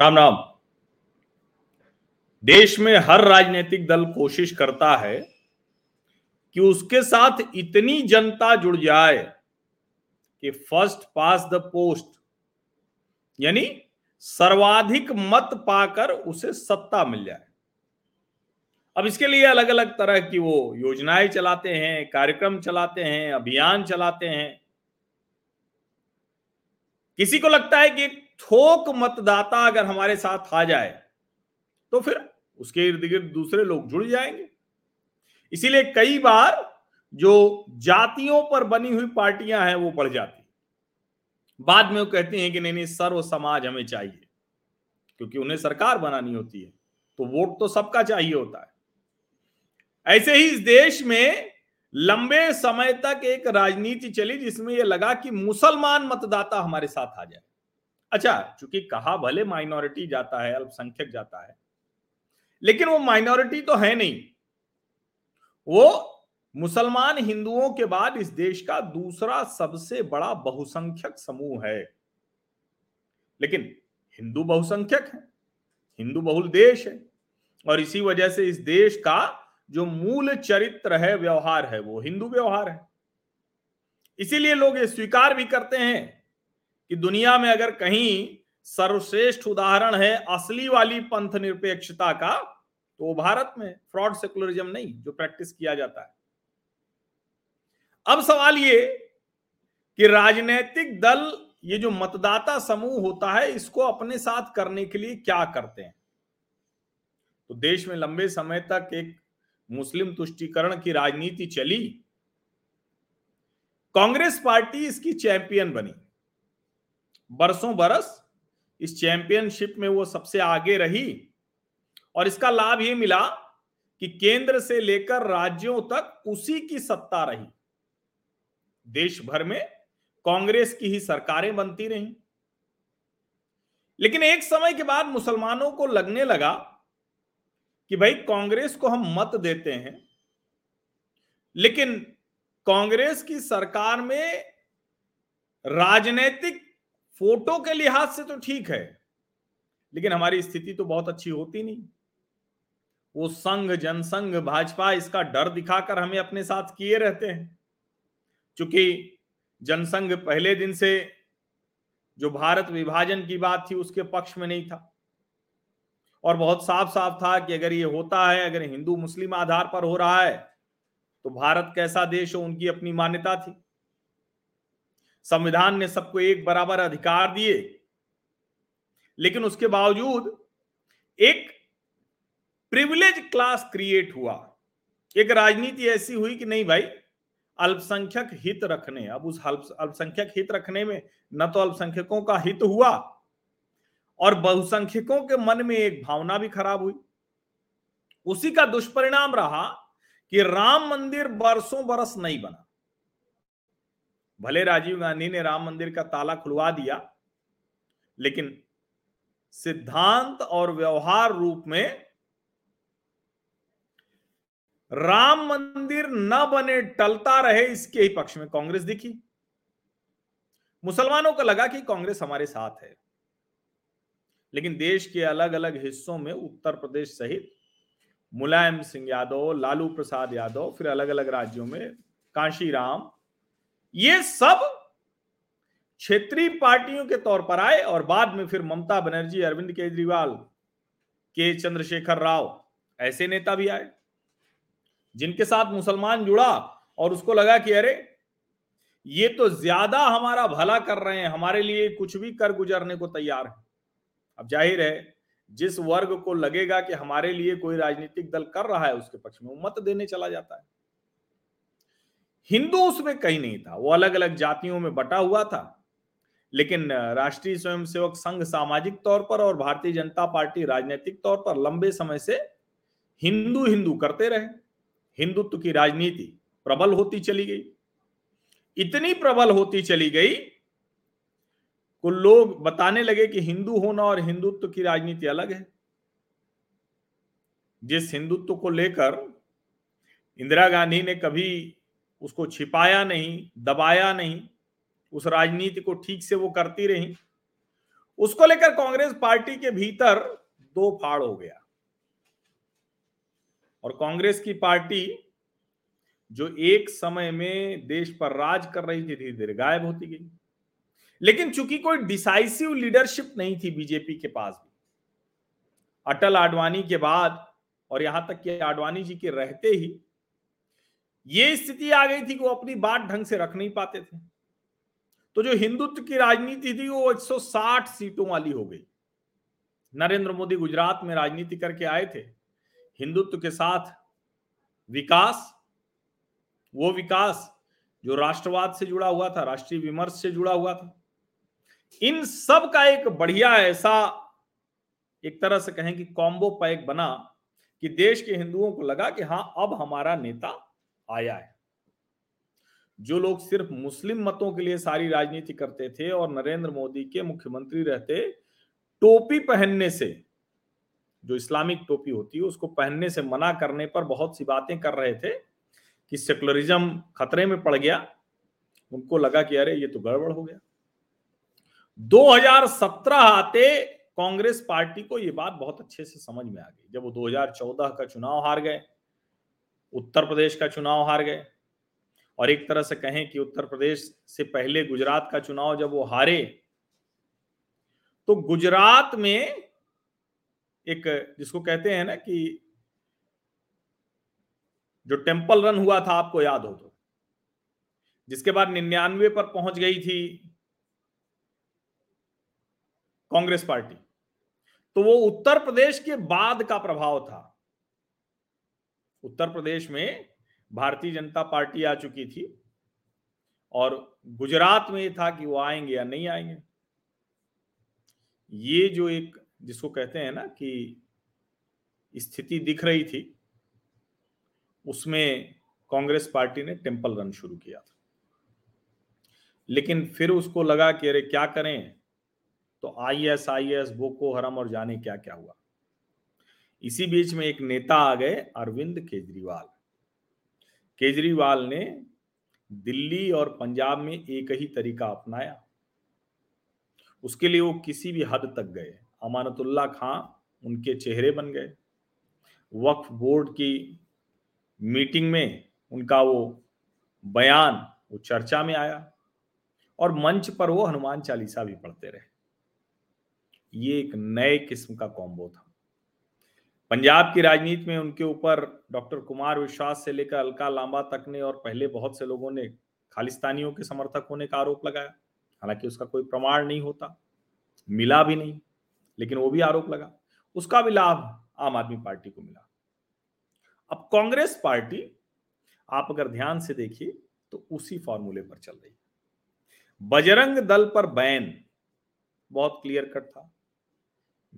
राम राम। देश में हर राजनीतिक दल कोशिश करता है कि उसके साथ इतनी जनता जुड़ जाए कि फ़र्स्ट पास द पोस्ट, यानी सर्वाधिक मत पाकर उसे सत्ता मिल जाए। अब इसके लिए अलग अलग तरह की वो योजनाएँ चलाते हैं, कार्यक्रम चलाते हैं, अभियान चलाते हैं। किसी को लगता है कि थोक मतदाता अगर हमारे साथ आ जाए तो फिर उसके इर्द गिर्द दूसरे लोग जुड़ जाएँगे। इसीलिए कई बार जो जातियों पर बनी हुई पार्टियाँ हैं, वो बढ़ जाती बाद में वो कहते हैं कि नहीं नहीं, सर्व समाज हमें चाहिए, क्योंकि उन्हें सरकार बनानी होती है तो वोट तो सबका चाहिए होता है। ऐसे ही इस देश में लंबे समय तक एक राजनीति चली जिसमें यह लगा कि मुसलमान मतदाता हमारे साथ आ जाए। अच्छा चूँकि कहा भले माइनॉरिटी जाता है, अल्पसंख्यक जाता है, लेकिन वो माइनॉरिटी तो है नहीं। वो मुसलमान हिंदुओं के बाद इस देश का दूसरा सबसे बड़ा बहुसंख्यक समूह है। लेकिन हिंदू बहुसंख्यक है, हिंदू बहुल देश है, और इसी वजह से इस देश का जो मूल चरित्र है, व्यवहार है, वो हिंदू व्यवहार है। इसीलिए लोग ये स्वीकार भी करते हैं कि दुनिया में अगर कहीं सर्वश्रेष्ठ उदाहरण है असली वाली पंथ निरपेक्षता का तो वो भारत में फ्रॉड सेकुलरिज्म नहीं, जो प्रैक्टिस किया जाता है। अब सवाल ये कि राजनीतिक दल, ये जो मतदाता समूह होता है, इसको अपने साथ करने के लिए क्या करते हैं? तो देश में लंबे समय तक एक मुस्लिम तुष्टीकरण की राजनीति चली। कांग्रेस पार्टी इसकी चैंपियन बनी। बरसों बरस इस चैंपियनशिप में वो सबसे आगे रही और इसका लाभ ये मिला कि केंद्र से लेकर राज्यों तक उसी की सत्ता रही। देश भर में कांग्रेस की ही सरकारें बनती रही। लेकिन एक समय के बाद मुसलमानों को लगने लगा कि भाई कांग्रेस को हम मत देते हैं, लेकिन कांग्रेस की सरकार में राजनीतिक फ़ोटो के लिहाज से तो ठीक है, लेकिन हमारी स्थिति तो बहुत अच्छी होती नहीं। वो संघ, जनसंघ, भाजपा, इसका डर दिखाकर हमें अपने साथ किए रहते हैं। क्योंकि जनसंघ पहले दिन से जो भारत विभाजन की बात थी, उसके पक्ष में नहीं था। और बहुत साफ़ साफ़ था कि अगर ये होता है, अगर हिंदू मुस्लिम आधार पर हो रहा है तो भारत कैसा देश हो उनकी अपनी मान्यता थी। संविधान ने सबको एक बराबर अधिकार दिए, लेकिन उसके बावजूद एक प्रिविलेज क्लास क्रिएट हुआ। एक राजनीति ऐसी हुई कि नहीं भाई, अल्पसंख्यक हित रखने, अब उस अल्पसंख्यक हित रखने में न तो अल्पसंख्यकों का हित हुआ। और बहुसंख्यकों के मन में एक भावना भी खराब हुई। उसी का दुष्परिणाम रहा कि राम मंदिर बरसों बरस नहीं बना। भले राजीव गांधी ने राम मंदिर का ताला खुलवा दिया, लेकिन सिद्धांत और व्यवहार रूप में राम मंदिर न बने, टलता रहे इसके ही पक्ष में कांग्रेस दिखी। मुसलमानों को लगा कि कांग्रेस हमारे साथ है। लेकिन देश के अलग अलग हिस्सों में उत्तर प्रदेश सहित मुलायम सिंह यादव, लालू प्रसाद यादव, फिर अलग अलग राज्यों में कांशी राम ये सब क्षेत्रीय पार्टियों के तौर पर आए और बाद में फिर ममता बनर्जी, अरविंद केजरीवाल, के चंद्रशेखर राव, ऐसे नेता भी आए, जिनके साथ मुसलमान जुड़ा और उसको लगा कि अरे, ये तो ज़्यादा हमारा भला कर रहे हैं, हमारे लिए कुछ भी कर गुजरने को तैयार है। अब ज़ाहिर है, जिस वर्ग को लगेगा कि हमारे लिए कोई राजनीतिक दल कर रहा है, उसके पक्ष में वो मत देने चला जाता है। हिंदू उसमें कहीं नहीं था, वो अलग अलग जातियों में बटा हुआ था, लेकिन राष्ट्रीय स्वयंसेवक संघ सामाजिक तौर पर और भारतीय जनता पार्टी राजनीतिक तौर पर लंबे समय से हिंदू हिंदू करते रहे। हिंदुत्व की राजनीति प्रबल होती चली गई। इतनी प्रबल होती चली गई को लोग बताने लगे कि हिंदू होना और हिंदुत्व की राजनीति अलग है। जिस हिंदुत्व को लेकर इंदिरा गांधी ने कभी उसको छिपाया नहीं, दबाया नहीं, उस राजनीति को ठीक से वो करती रही, उसको लेकर कांग्रेस पार्टी के भीतर दो फाड़ हो गया। और कांग्रेस की पार्टी, जो एक समय में देश पर राज कर रही थी धीरे धीरे गायब होती गई। लेकिन चूँकि कोई डिसाइसिव लीडरशिप नहीं थी बीजेपी के पास भी, अटल आडवाणी के बाद और यहाँ तक कि आडवाणी जी के रहते ही, ये स्थिति आ गई थी कि वो अपनी बात ढंग से रख नहीं पाते थे। तो जो हिंदुत्व की राजनीति थी, वो 160 सीटों वाली हो गई। नरेंद्र मोदी गुजरात में राजनीति करके आए थे। हिंदुत्व के साथ विकास, वो विकास जो राष्ट्रवाद से जुड़ा हुआ था, राष्ट्रीय विमर्श से जुड़ा हुआ था। इन सब का एक बढ़िया ऐसा एक तरह से कहें कि कॉम्बो पैक बना कि देश के हिंदुओं को लगा कि हाँ अब हमारा नेता आया है। जो लोग सिर्फ़ मुस्लिम मतों के लिए सारी राजनीति करते थे और नरेंद्र मोदी के मुख्यमंत्री रहते, टोपी पहनने से, जो इस्लामिक टोपी होती है, उसको पहनने से मना करने पर बहुत सी बातें कर रहे थे कि सेकुलरिज्म खतरे में पड़ गया। उनको लगा कि अरे, ये तो गड़बड़ हो गया। 2017 आते कांग्रेस पार्टी को ये बात बहुत अच्छे से समझ में आ गई। जब वो 2014 का चुनाव हार गए, उत्तर प्रदेश का चुनाव हार गए, और एक तरह से कहें कि उत्तर प्रदेश से पहले गुजरात का चुनाव जब वो हारे तो गुजरात में एक जिसको कहते हैं ना कि जो टेंपल रन हुआ था, आपको याद हो तो जिसके बाद निन्यानवे पर पहुँच गई थी कांग्रेस पार्टी। तो वो उत्तर प्रदेश के बाद का प्रभाव था। उत्तर प्रदेश में भारतीय जनता पार्टी आ चुकी थी और गुजरात में ये था कि वो आएँगे या नहीं आएँगे। ये जो एक जिसको कहते हैं ना कि स्थिति दिख रही थी, उसमें कांग्रेस पार्टी ने टेंपल रन शुरू किया था। लेकिन फिर उसको लगा कि अरे क्या करें? तो I S I S Boko Haram और जाने क्या क्या हुआ? इसी बीच में एक नेता आ गए, अरविंद केजरीवाल। केजरीवाल ने दिल्ली और पंजाब में एक ही तरीका अपनाया। उसके लिए वो किसी भी हद तक गए। अमानतुल्ला खां उनके चेहरे बन गए। वक्फ बोर्ड की मीटिंग में उनका वो बयान, वो चर्चा में आया। और मंच पर वो हनुमान चालीसा भी पढ़ते रहे। ये एक नए किस्म का कॉम्बो था। पंजाब की राजनीति में उनके ऊपर डॉक्टर कुमार विश्वास से लेकर अलका लांबा तक ने और पहले बहुत से लोगों ने खालिस्तानियों के समर्थक होने का आरोप लगाया। हालाँकि उसका कोई प्रमाण नहीं होता, मिला भी नहीं, लेकिन वो भी आरोप लगा। उसका भी लाभ आम आदमी पार्टी को मिला। अब कांग्रेस पार्टी, आप अगर ध्यान से देखिए तो उसी फॉर्मूले पर चल रही है। बजरंग दल पर बैन, बहुत क्लियर कट था।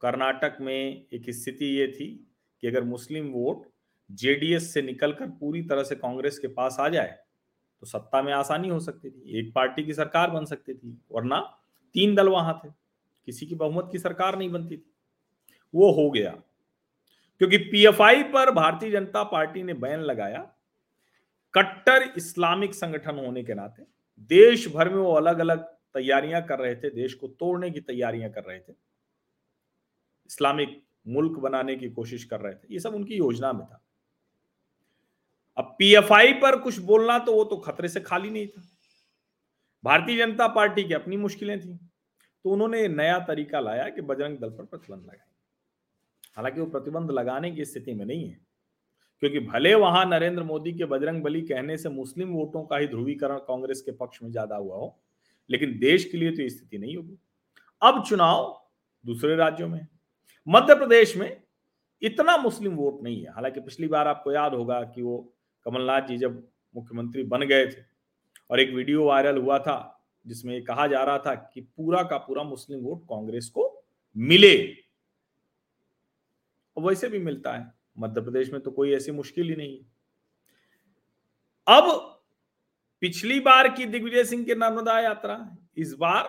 कर्नाटक में एक स्थिति ये थी कि अगर मुस्लिम वोट जेडीएस से निकलकर पूरी तरह से कांग्रेस के पास आ जाए तो सत्ता में आसानी हो सकती थी, एक पार्टी की सरकार बन सकती थी, वरना तीन दल वहाँ थे, किसी की बहुमत की सरकार नहीं बनती थी। वो हो गया। क्योंकि पीएफआई पर भारतीय जनता पार्टी ने बैन लगाया, कट्टर इस्लामिक संगठन होने के नाते, देश भर में वो अलग अलग तैयारियाँ कर रहे थे, देश को तोड़ने की तैयारियाँ कर रहे थे। इस्लामिक मुल्क बनाने की कोशिश कर रहे थे। ये सब उनकी योजना में था। अब पीएफआई पर कुछ बोलना तो वो तो खतरे से खाली नहीं था। भारतीय जनता पार्टी की अपनी मुश्किलें थी। तो उन्होंने नया तरीका लाया कि बजरंग दल पर प्रतिबंध लगाए। हालाँकि वो प्रतिबंध लगाने की स्थिति में नहीं है, क्योंकि भले वहाँ नरेंद्र मोदी के बजरंग बली कहने से मुस्लिम वोटों का ही ध्रुवीकरण कांग्रेस के पक्ष में ज़्यादा हुआ हो, लेकिन देश के लिए तो स्थिति नहीं होगी। अब चुनाव दूसरे राज्यों में मध्य प्रदेश में इतना मुस्लिम वोट नहीं है। हालाँकि पिछली बार आपको याद होगा कि वो कमलनाथ जी जब मुख्यमंत्री बन गए थे और एक वीडियो वायरल हुआ था जिसमें कहा जा रहा था कि पूरा का पूरा मुस्लिम वोट कांग्रेस को मिले। वैसे भी मिलता है। मध्य प्रदेश में तो कोई ऐसी मुश्किल ही नहीं अब पिछली बार की दिग्विजय सिंह की नर्मदा यात्रा, इस बार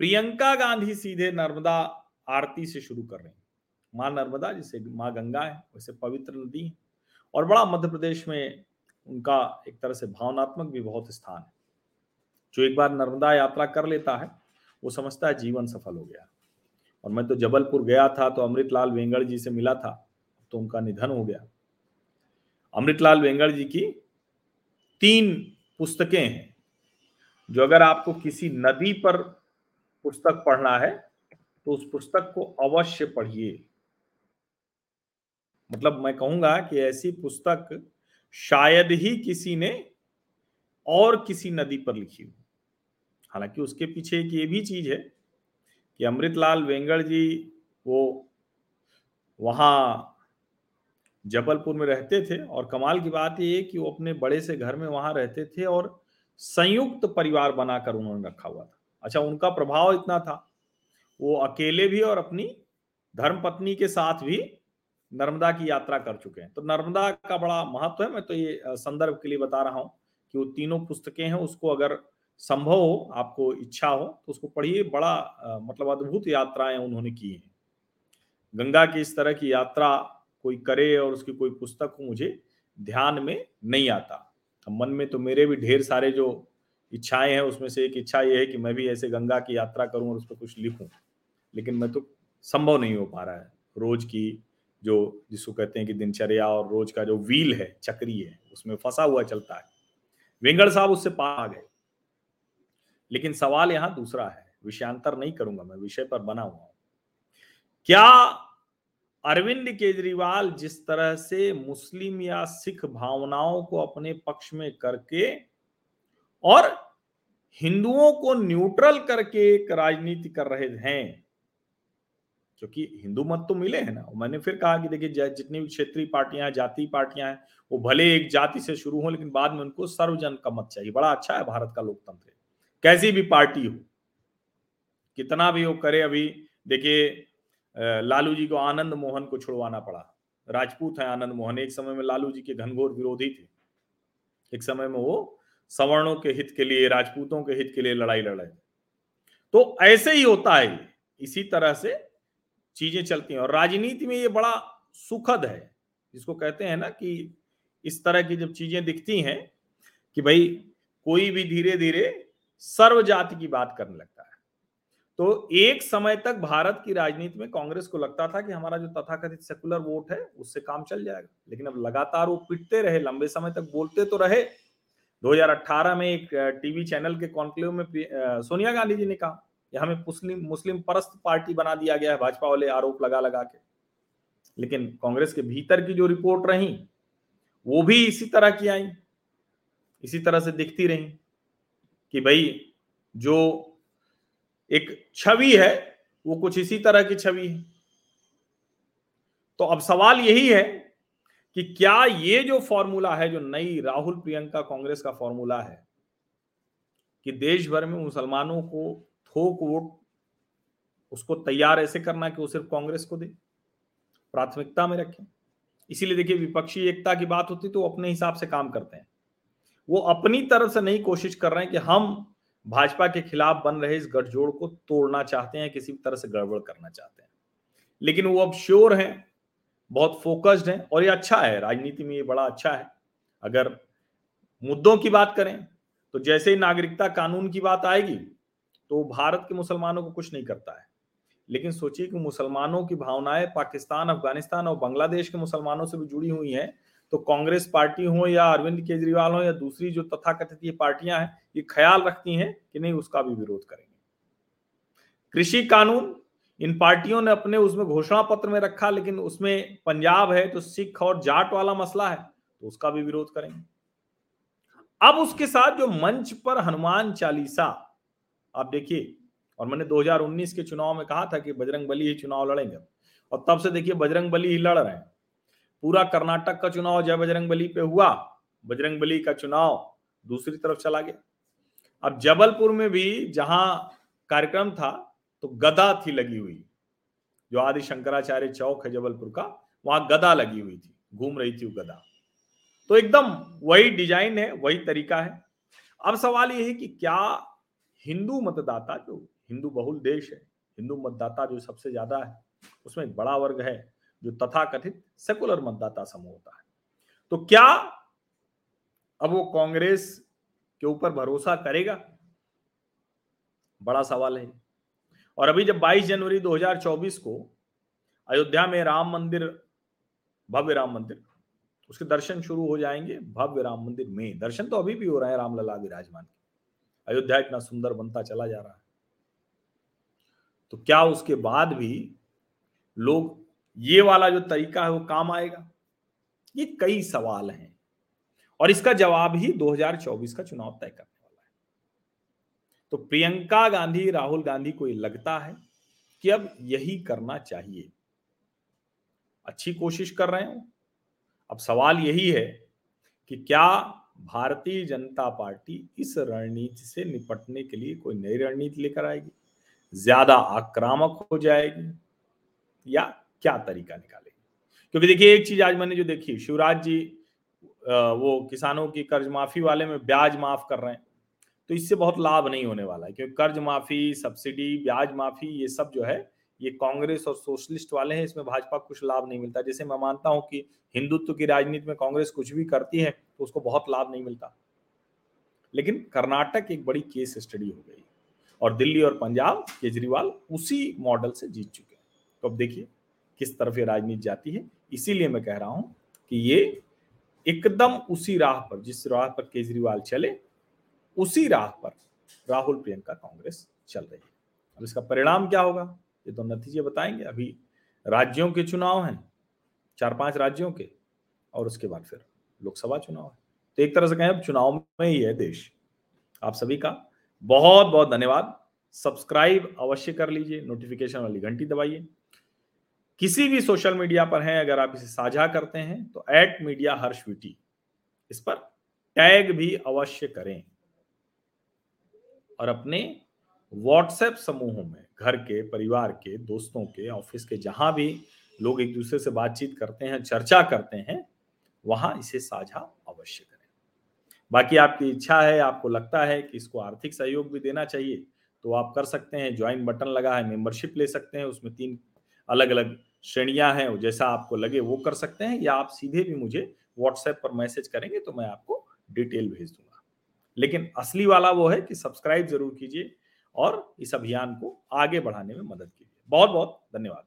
प्रियंका गांधी सीधे नर्मदा आरती से शुरू कर रहे हैं। माँ नर्मदा, जिसे माँ गंगा है, वैसे पवित्र नदी है। और बड़ा मध्य प्रदेश में उनका एक तरह से भावनात्मक भी बहुत स्थान है। जो एक बार नर्मदा यात्रा कर लेता है, वो समझता है जीवन सफल हो गया। और मैं तो जबलपुर गया था तो अमृतलाल वेंगड़ जी से मिला था तो उनका निधन हो गया। अमृतलाल वेंगड़ जी की तीन पुस्तकें हैं, जो अगर आपको किसी नदी पर पुस्तक पढ़ना है तो उस पुस्तक को अवश्य पढ़िए। मतलब मैं कहूँगा कि ऐसी पुस्तक शायद ही किसी ने और किसी नदी पर लिखी हो। हालाँकि उसके पीछे एक ये भी चीज़ है कि अमृतलाल वेंगड़ जी वो वहाँ जबलपुर में रहते थे और कमाल की बात ये कि वो अपने बड़े से घर में वहाँ रहते थे और संयुक्त परिवार बनाकर उन्होंने रखा हुआ था। अच्छा उनका प्रभाव इतना था वो अकेले भी और अपनी धर्म पत्नी के साथ भी नर्मदा की यात्रा कर चुके हैं। तो नर्मदा का बड़ा महत्व है, मैं तो ये संदर्भ के लिए बता रहा हूँ कि वो तीनों पुस्तकें हैं, उसको अगर संभव हो, आपको इच्छा हो तो उसको पढ़िए। बड़ा मतलब अद्भुत यात्राएँ उन्होंने की हैं। गंगा की इस तरह की यात्रा कोई करे और उसकी कोई पुस्तक हो, मुझे ध्यान में नहीं आता। मन में तो मेरे भी ढेर सारे जो इच्छाएँ हैं, उसमें से एक इच्छा ये है कि मैं भी ऐसे गंगा की यात्रा करूँ और उस पर कुछ लिखूं। लेकिन मैं तो संभव नहीं हो पा रहा है। रोज की जो जिसको कहते हैं कि दिनचर्या और रोज का जो व्हील है, चक्री है, उसमें फंसा हुआ चलता है। वेंगड़ साहब उससे पा आ गए। लेकिन सवाल यहाँ दूसरा है। विषयांतर नहीं करूँगा मैं, विषय पर बना हुआ हूँ। क्या अरविंद केजरीवाल जिस तरह से मुस्लिम या सिख भावनाओं को अपने पक्ष में करके और हिंदुओं को न्यूट्रल करके एक राजनीति कर रहे हैं क्योंकि हिंदू मत तो मिले हैं ना। मैंने फिर कहा कि देखिए जितनी भी क्षेत्रीय पार्टियाँ जाति पार्टियाँ हैं, वो भले एक जाति से शुरू हो, लेकिन बाद में उनको सर्वजन का मत चाहिए। बड़ा अच्छा है भारत का लोकतंत्र। कैसी भी पार्टी हो, कितना भी वो करे, अभी देखिए लालू जी को आनंद मोहन को छुड़वाना पड़ा। राजपूत है आनंद मोहन। एक समय में लालू जी के घनघोर विरोधी थे। एक समय में वो सवर्णों के हित के लिए, राजपूतों के हित के लिए लड़ाई लड़े तो ऐसे ही होता है इसी तरह से चीज़ें चलती हैं। और राजनीति में ये बड़ा सुखद है। जिसको कहते हैं ना कि इस तरह की जब चीज़ें दिखती हैं कि भाई कोई भी धीरे धीरे सर्व जाति की बात करने लगता है। तो एक समय तक भारत की राजनीति में कांग्रेस को लगता था कि हमारा जो तथाकथित सेकुलर वोट है, उससे काम चल जाएगा। लेकिन अब लगातार वो पिटते रहे, लंबे समय तक बोलते तो रहे। 2018 में एक टीवी चैनल के कॉन्क्लेव में सोनिया गांधी जी ने कहा कि हमें मुस्लिम मुस्लिम परस्त पार्टी बना दिया गया है, भाजपा वाले आरोप लगा लगा के। लेकिन कांग्रेस के भीतर की जो रिपोर्ट रही, वो भी इसी तरह की आई। इसी तरह से दिखती रही कि भाई, जो एक छवि है, वो कुछ इसी तरह की छवि है। तो अब सवाल यही है कि क्या ये जो फॉर्मूला है, जो नई राहुल प्रियंका कांग्रेस का फॉर्मूला है, कि देश भर में मुसलमानों को थोक वोट उसको तैयार ऐसे करना कि वो सिर्फ़ कांग्रेस को दे, प्राथमिकता में रखें। इसीलिए देखिए, विपक्षी एकता की बात होती तो अपने हिसाब से काम करते हैं। वो अपनी तरफ़ से नहीं कोशिश कर रहे हैं कि हम भाजपा के खिलाफ बन रहे इस गठजोड़ को तोड़ना चाहते हैं, किसी भी तरह से गड़बड़ करना चाहते हैं। लेकिन वो अब श्योर हैं, बहुत फोकस्ड हैं और ये अच्छा है, राजनीति में ये बड़ा अच्छा है। अगर मुद्दों की बात करें तो जैसे ही नागरिकता कानून की बात आएगी तो भारत के मुसलमानों को कुछ नहीं करता है। लेकिन सोचिए कि मुसलमानों की भावनाएँ पाकिस्तान, अफ़गानिस्तान और बांग्लादेश के मुसलमानों से भी जुड़ी हुई हैं तो कांग्रेस पार्टी हो या अरविंद केजरीवाल हो या दूसरी जो तथाकथित ये पार्टियाँ हैं, ये ख्याल रखती हैं कि नहीं, उसका भी विरोध करेंगे। कृषि कानून, इन पार्टियों ने अपने उसमें घोषणा पत्र में रखा, लेकिन उसमें पंजाब है तो सिख और जाट वाला मसला है तो उसका भी विरोध करेंगे। अब उसके साथ जो मंच पर हनुमान चालीसा आप देखिए, और मैंने 2019 के चुनाव में कहा था कि बजरंग बली ही चुनाव लड़ेंगे। और तब से देखिए, बजरंग बली ही लड़ रहे हैं। पूरा कर्नाटक का चुनाव जय बजरंग बली पे हुआ। बजरंग बली का चुनाव दूसरी तरफ़ चला गया। अब जबलपुर में भी जहाँ कार्यक्रम था तो गदा थी लगी हुई। जो आदि शंकराचार्य चौक है जबलपुर का, वहाँ गदा लगी हुई थी। घूम रही थी वो गदा। तो एकदम वही डिज़ाइन है, वही तरीका है। अब सवाल ये है कि क्या हिंदू मतदाता जो, हिंदू बहुल देश है, हिंदू मतदाता जो सबसे ज़्यादा है, उसमें एक बड़ा वर्ग है, जो तथाकथित सेकुलर मतदाता समूह होता है। तो क्या अब वो कांग्रेस के ऊपर भरोसा करेगा? बड़ा सवाल है। और अभी जब 22 जनवरी 2024 को अयोध्या में राम मंदिर, भव्य राम मंदिर, उसके दर्शन शुरू हो जाएँगे, भव्य राम मंदिर में। दर्शन तो अभी भी हो रहे हैं रामलला विराजमान अयोध्या इतना सुंदर बनता चला जा रहा है। तो क्या उसके बाद भी लोग, ये वाला जो तरीका है वो काम आएगा? ये कई सवाल हैं। और इसका जवाब ही 2024 का चुनाव तय करने वाला है। तो प्रियंका गांधी, राहुल गांधी को लगता है कि अब यही करना चाहिए। अच्छी कोशिश कर रहे हो? अब सवाल यही है कि क्या भारतीय जनता पार्टी इस रणनीति से निपटने के लिए कोई नई रणनीति लेकर आएगी? ज़्यादा आक्रामक हो जाएगी? या क्या तरीका निकालेगी? क्योंकि देखिए, एक चीज़ आज मैंने जो देखी, शिवराज जी वो किसानों की कर्ज माफ़ी वाले में ब्याज माफ़ कर रहे हैं। तो इससे बहुत लाभ नहीं होने वाला है, क्योंकि कर्ज माफ़ी, सब्सिडी, ब्याज माफ़ी, ये सब जो है, ये कांग्रेस और सोशलिस्ट वाले हैं, इसमें भाजपा कुछ लाभ नहीं मिलता। जैसे मैं मानता हूँ कि हिंदुत्व की राजनीति में कांग्रेस कुछ भी करती है तो उसको बहुत लाभ नहीं मिलता। लेकिन कर्नाटक एक बड़ी केस स्टडी हो गई और दिल्ली और पंजाब केजरीवाल उसी मॉडल से जीत चुके हैं। तो अब देखिए किस तरफ़ ये राजनीति जाती है। इसीलिए मैं कह रहा हूँ कि ये एकदम उसी राह पर, जिस राह पर केजरीवाल चले, उसी राह पर राहुल प्रियंका कांग्रेस चल रही है। अब इसका परिणाम क्या होगा? ये तो नतीजे बताएँगे। अभी राज्यों के चुनाव हैं चार पाँच राज्यों के, और उसके बाद फिर लोकसभा चुनाव है। तो एक तरह से कहें, अब चुनाव में ही है देश। आप सभी का बहुत बहुत धन्यवाद। सब्सक्राइब अवश्य कर लीजिए, नोटिफिकेशन वाली घंटी दबाइए। किसी भी सोशल मीडिया पर हैं, अगर आप इसे साझा करते हैं तो एट मीडिया हर्ष वीटी इस पर टैग भी अवश्य करें। और अपने व्हाट्सएप समूहों में, घर के, परिवार के, दोस्तों के, ऑफ़िस के, जहाँ भी लोग एक दूसरे से बातचीत करते हैं, चर्चा करते हैं वहाँ इसे साझा अवश्य करें। बाकी आपकी इच्छा है, आपको लगता है कि इसको आर्थिक सहयोग भी देना चाहिए तो आप कर सकते हैं, ज्वाइन बटन लगा है, मेंबरशिप ले सकते हैं, उसमें तीन अलग अलग श्रेणियाँ हैं जैसा आपको लगे वो कर सकते हैं, या आप सीधे भी मुझे व्हाट्सएप पर मैसेज करेंगे तो मैं आपको डिटेल भेज दूँगा। लेकिन असली वाला वो है कि सब्सक्राइब ज़रूर कीजिए और इस अभियान को आगे बढ़ाने में मदद कीजिए। बहुत बहुत धन्यवाद।